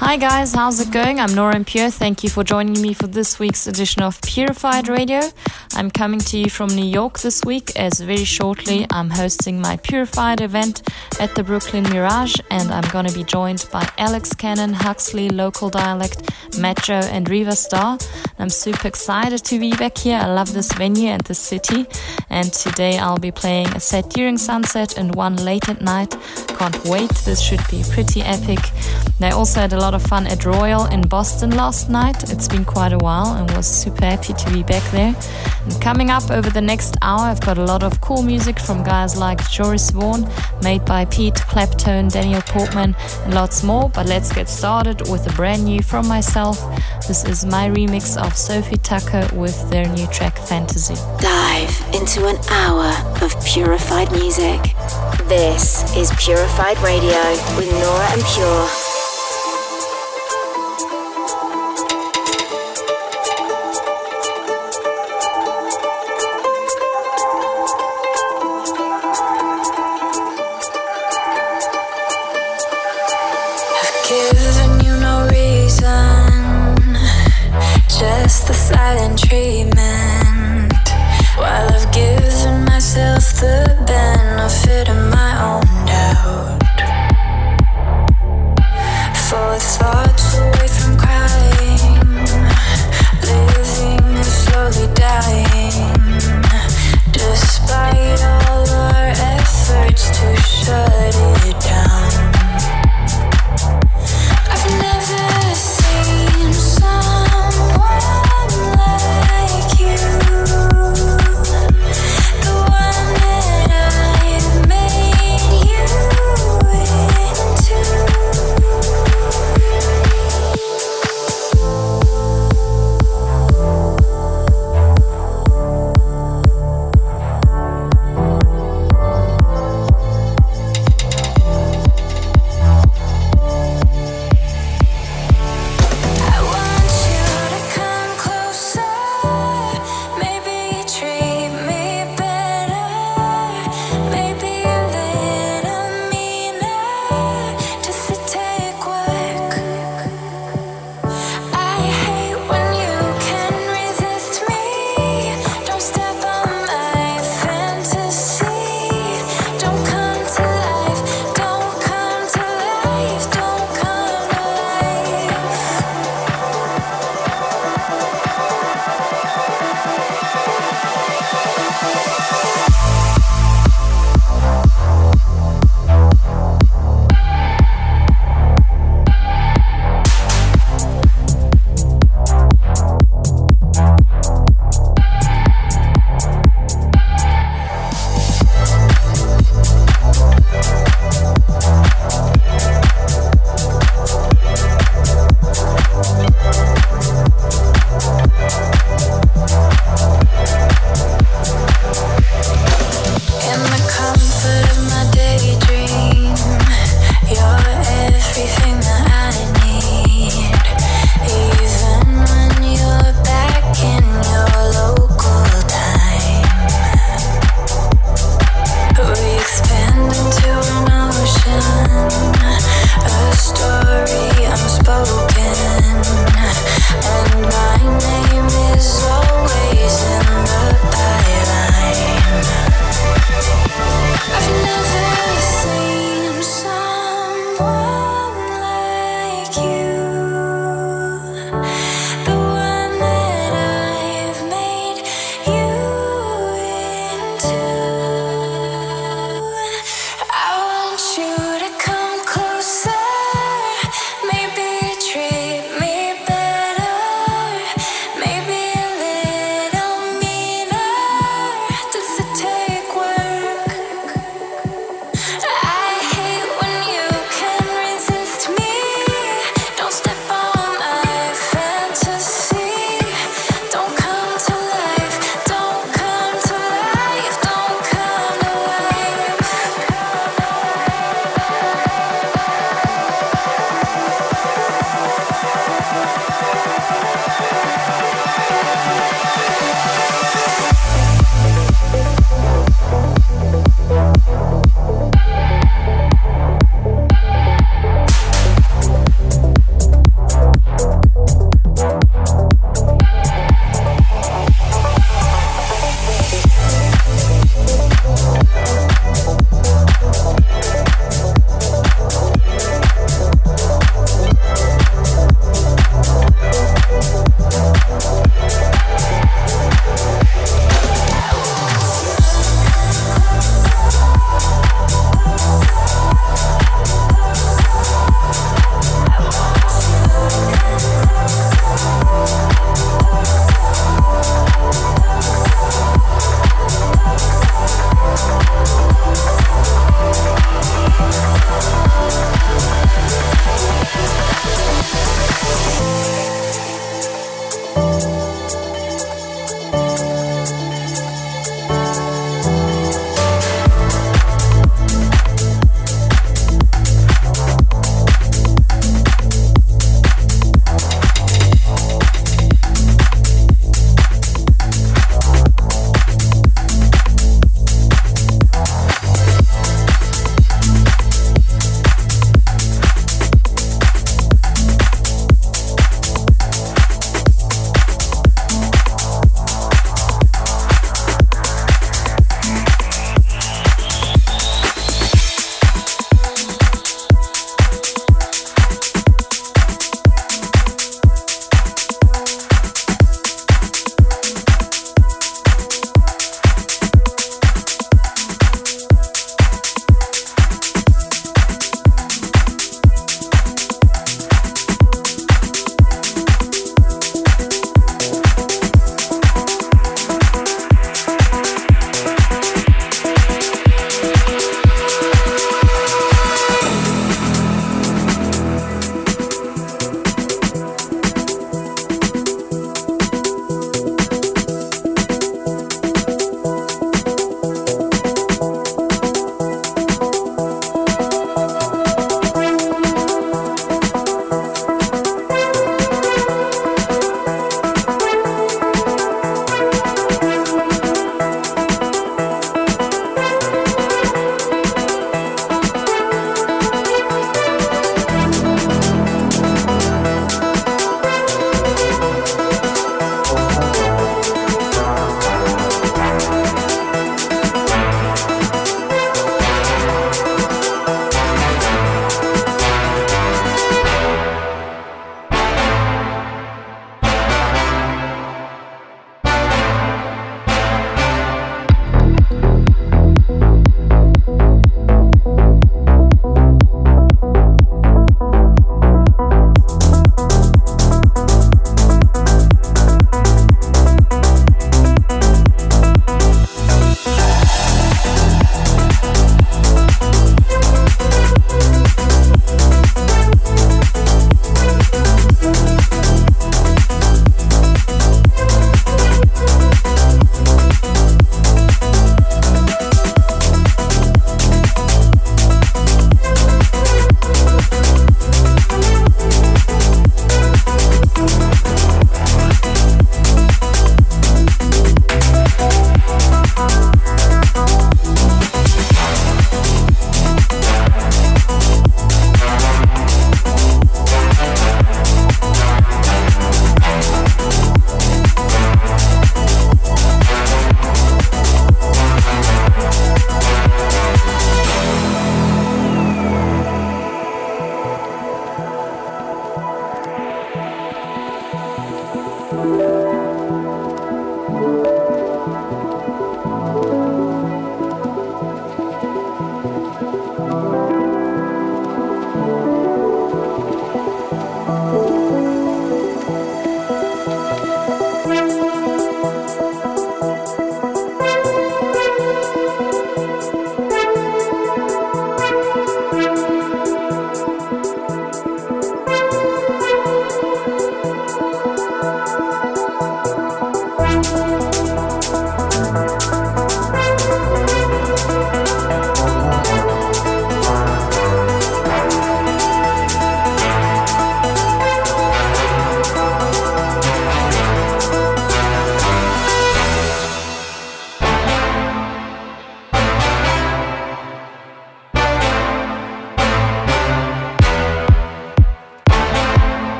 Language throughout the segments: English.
Hi guys, how's it going? I'm Nora En Pure. Thank you for joining me for this week's edition of Purified Radio. I'm coming to you from New York this week as very shortly I'm hosting my Purified event at the Brooklyn Mirage and I'm gonna be joined by Alex Kennon, Huxley, Local Dialect, Metro and Riva Starr. I'm super excited to be back here. I love this venue and this city and today I'll be playing a set during sunset and one late at night. Can't wait, this should be pretty epic. They also had a lot of fun at Royale in Boston last night. It's been quite a while and was super happy to be back there. Coming up over the next hour, I've got a lot of cool music from guys like Joris Voorn, made by Pete Clapton, Daniel Portman, and lots more. But let's get started with a brand new from myself. This is my remix of Sophie Tucker with their new track Fantasy. Dive into an hour of purified music. This is Purified Radio with Nora En Pure.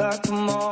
like a mall.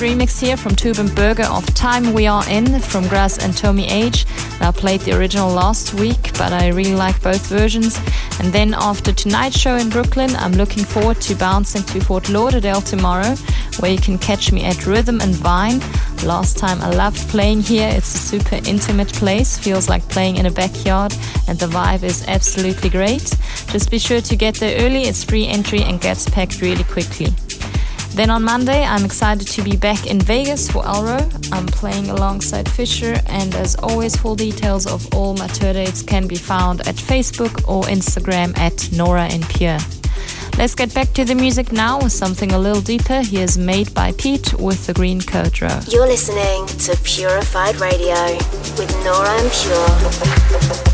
Remix here from Tube & Berger of Time We Are In from Grass and Tommy H. I played the original last week, but I really like both versions. And then after tonight's show in Brooklyn, I'm looking forward to bouncing to Fort Lauderdale tomorrow, where you can catch me at Rhythm and Vine. Last time I loved playing here, it's a super intimate place, feels like playing in a backyard, and the vibe is absolutely great. Just be sure to get there early, it's free entry and gets packed really quickly. Then on Monday, I'm excited to be back in Vegas for Elrow. I'm playing alongside Fisher, and as always, full details of all my tour dates can be found at Facebook or Instagram at Nora En Pure. Let's get back to the music now with something a little deeper. Here's Made by Pete with the Green Coat Row. You're listening to Purified Radio with Nora En Pure.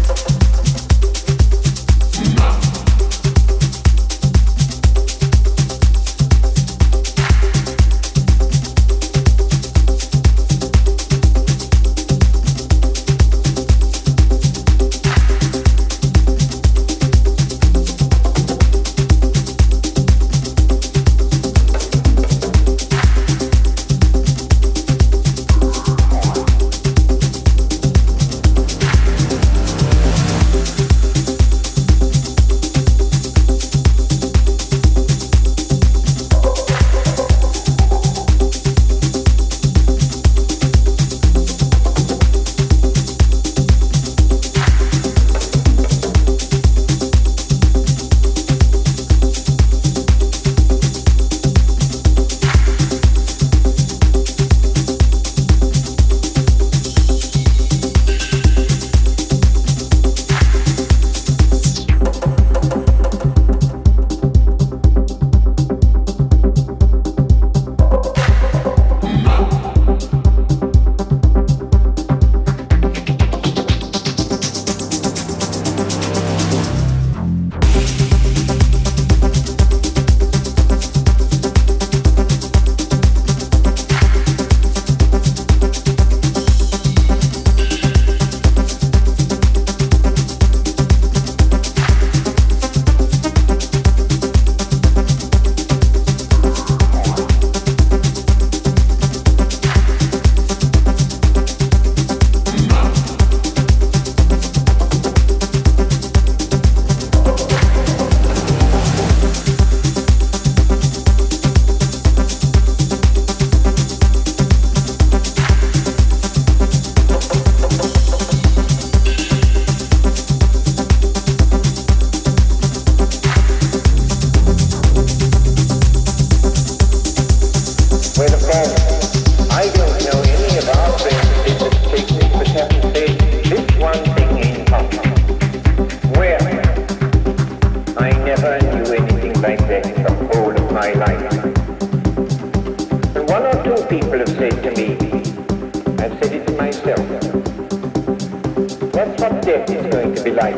is going to be like.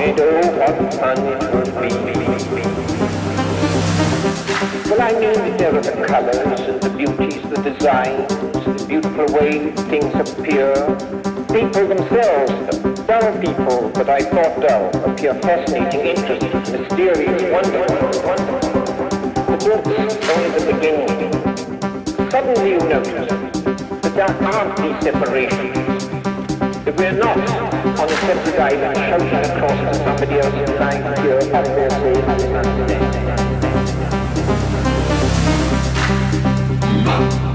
You know what fun it would be. Well, I mean there are the colors and the beauties, the designs, the beautiful way things appear. People themselves, dull people that I thought dull, appear fascinating, interesting, mysterious, wonderful, wonderful. The book's only the beginning. Suddenly you notice that there aren't these separations. If we're not on the a separate island shouting across to somebody else and trying to cure what they're saying, nothing.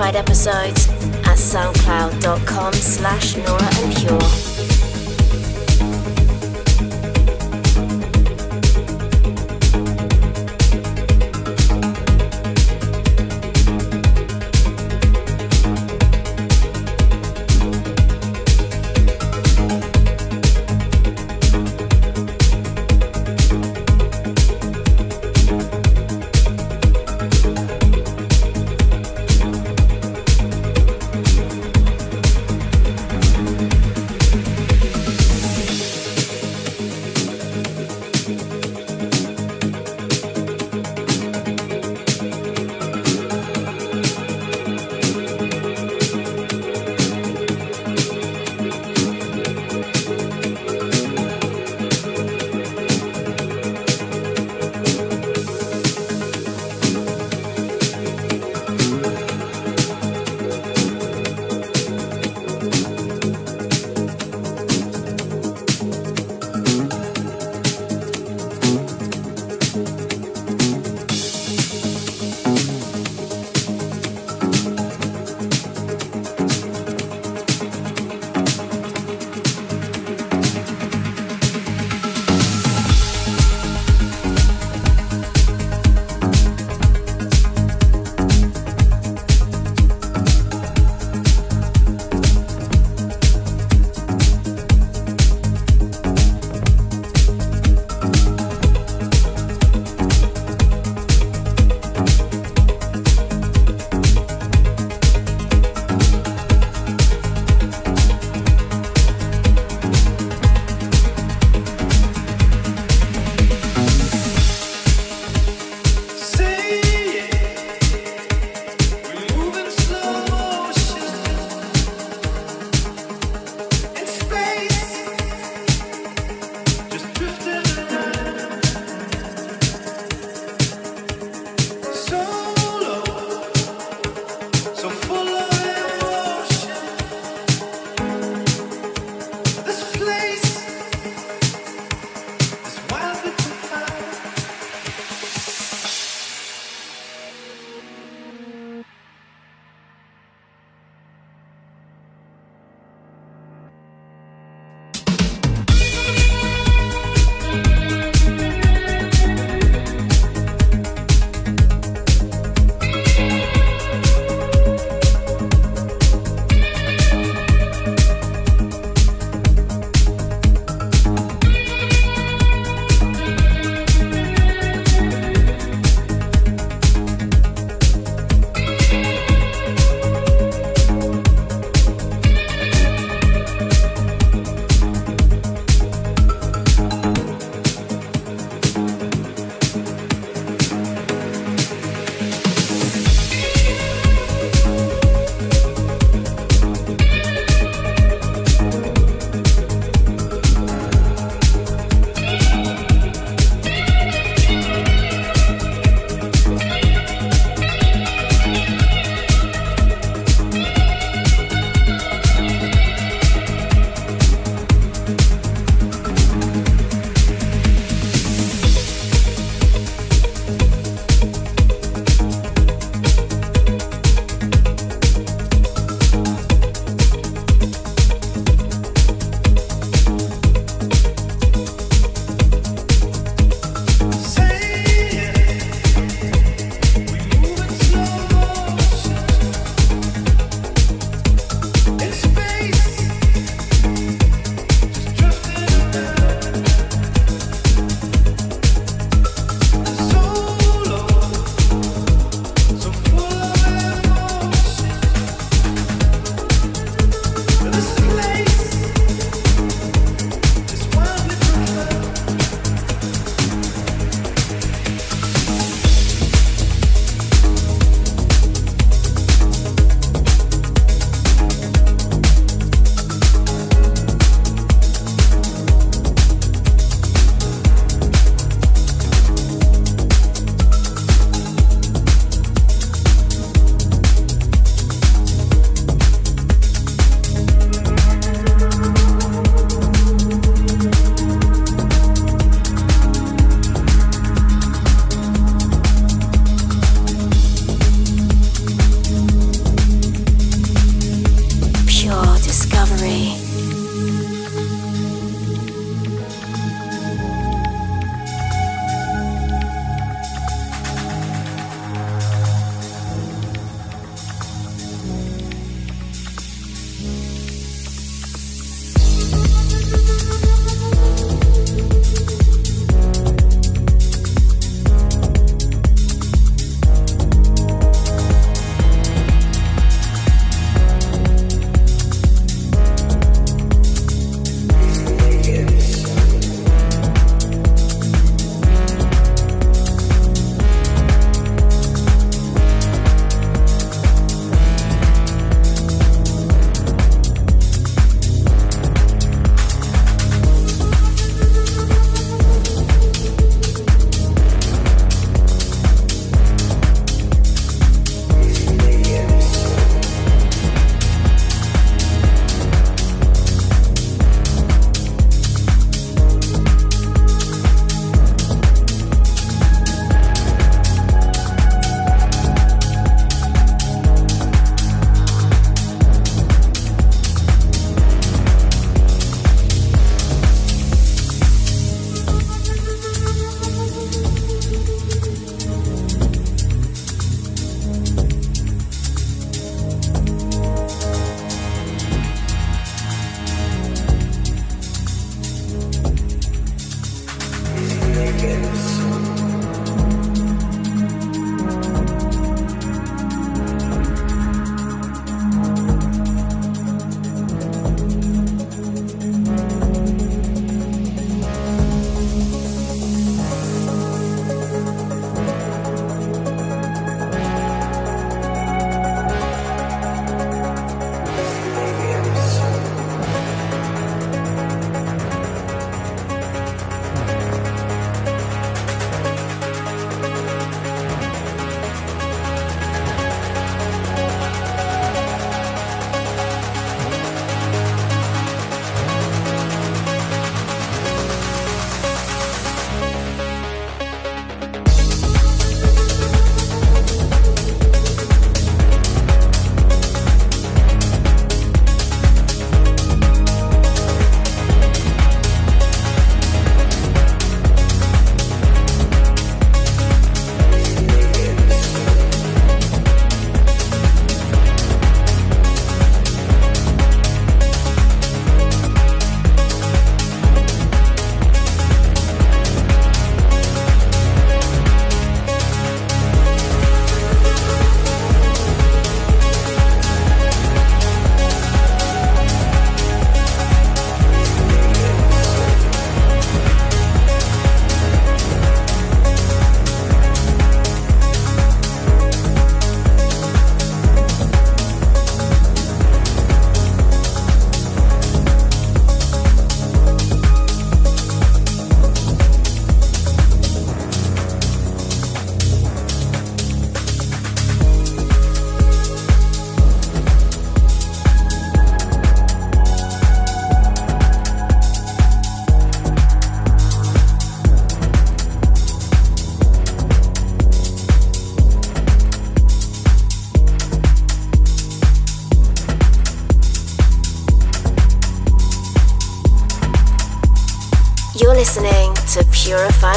Episodes at soundcloud.com slash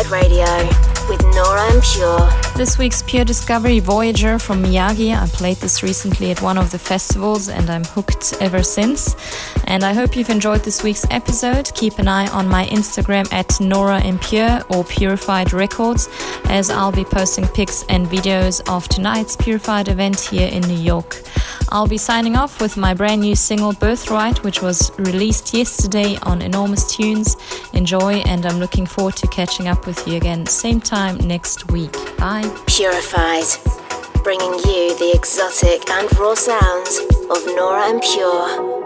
Radio with Nora En Pure. This week's Pure Discovery Voyager from Miyagi. I played this recently at one of the festivals and I'm hooked ever since. And I hope you've enjoyed this week's episode. Keep an eye on my Instagram at Nora En Pure or Purified Records, as I'll be posting pics and videos of tonight's Purified event here in New York. I'll be signing off with my brand new single Birthright, which was released yesterday on Enormous Tunes. Enjoy, and I'm looking forward to catching up with you again, same time next week. Bye. Purified, bringing you the exotic and raw sounds of Nora En Pure.